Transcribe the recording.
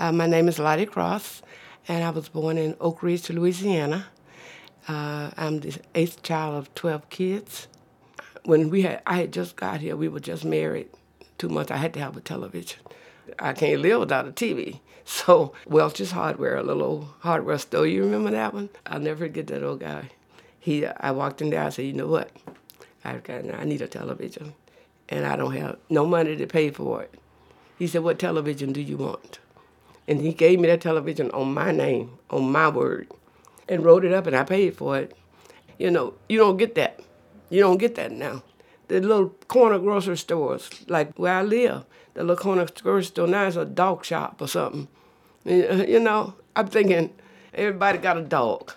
Uh, my name is Lottie Cross, and I was born in Oak Ridge, Louisiana. Uh, I'm the eighth child of 12 kids. When we had, I had just got here, we were just married two months. I had to have a television. I can't live without a TV. So Welch's Hardware, a little old hardware store. You remember that one? I'll never forget that old guy. He, I walked in there. I said, "You know what? I've got, I need a television, and I don't have no money to pay for it." He said, "What television do you want?" And he gave me that television on my name, on my word, and wrote it up, and I paid for it. You know, you don't get that. You don't get that now. The little corner grocery stores, like where I live, the little corner grocery store now is a dog shop or something. You know, I'm thinking everybody got a dog.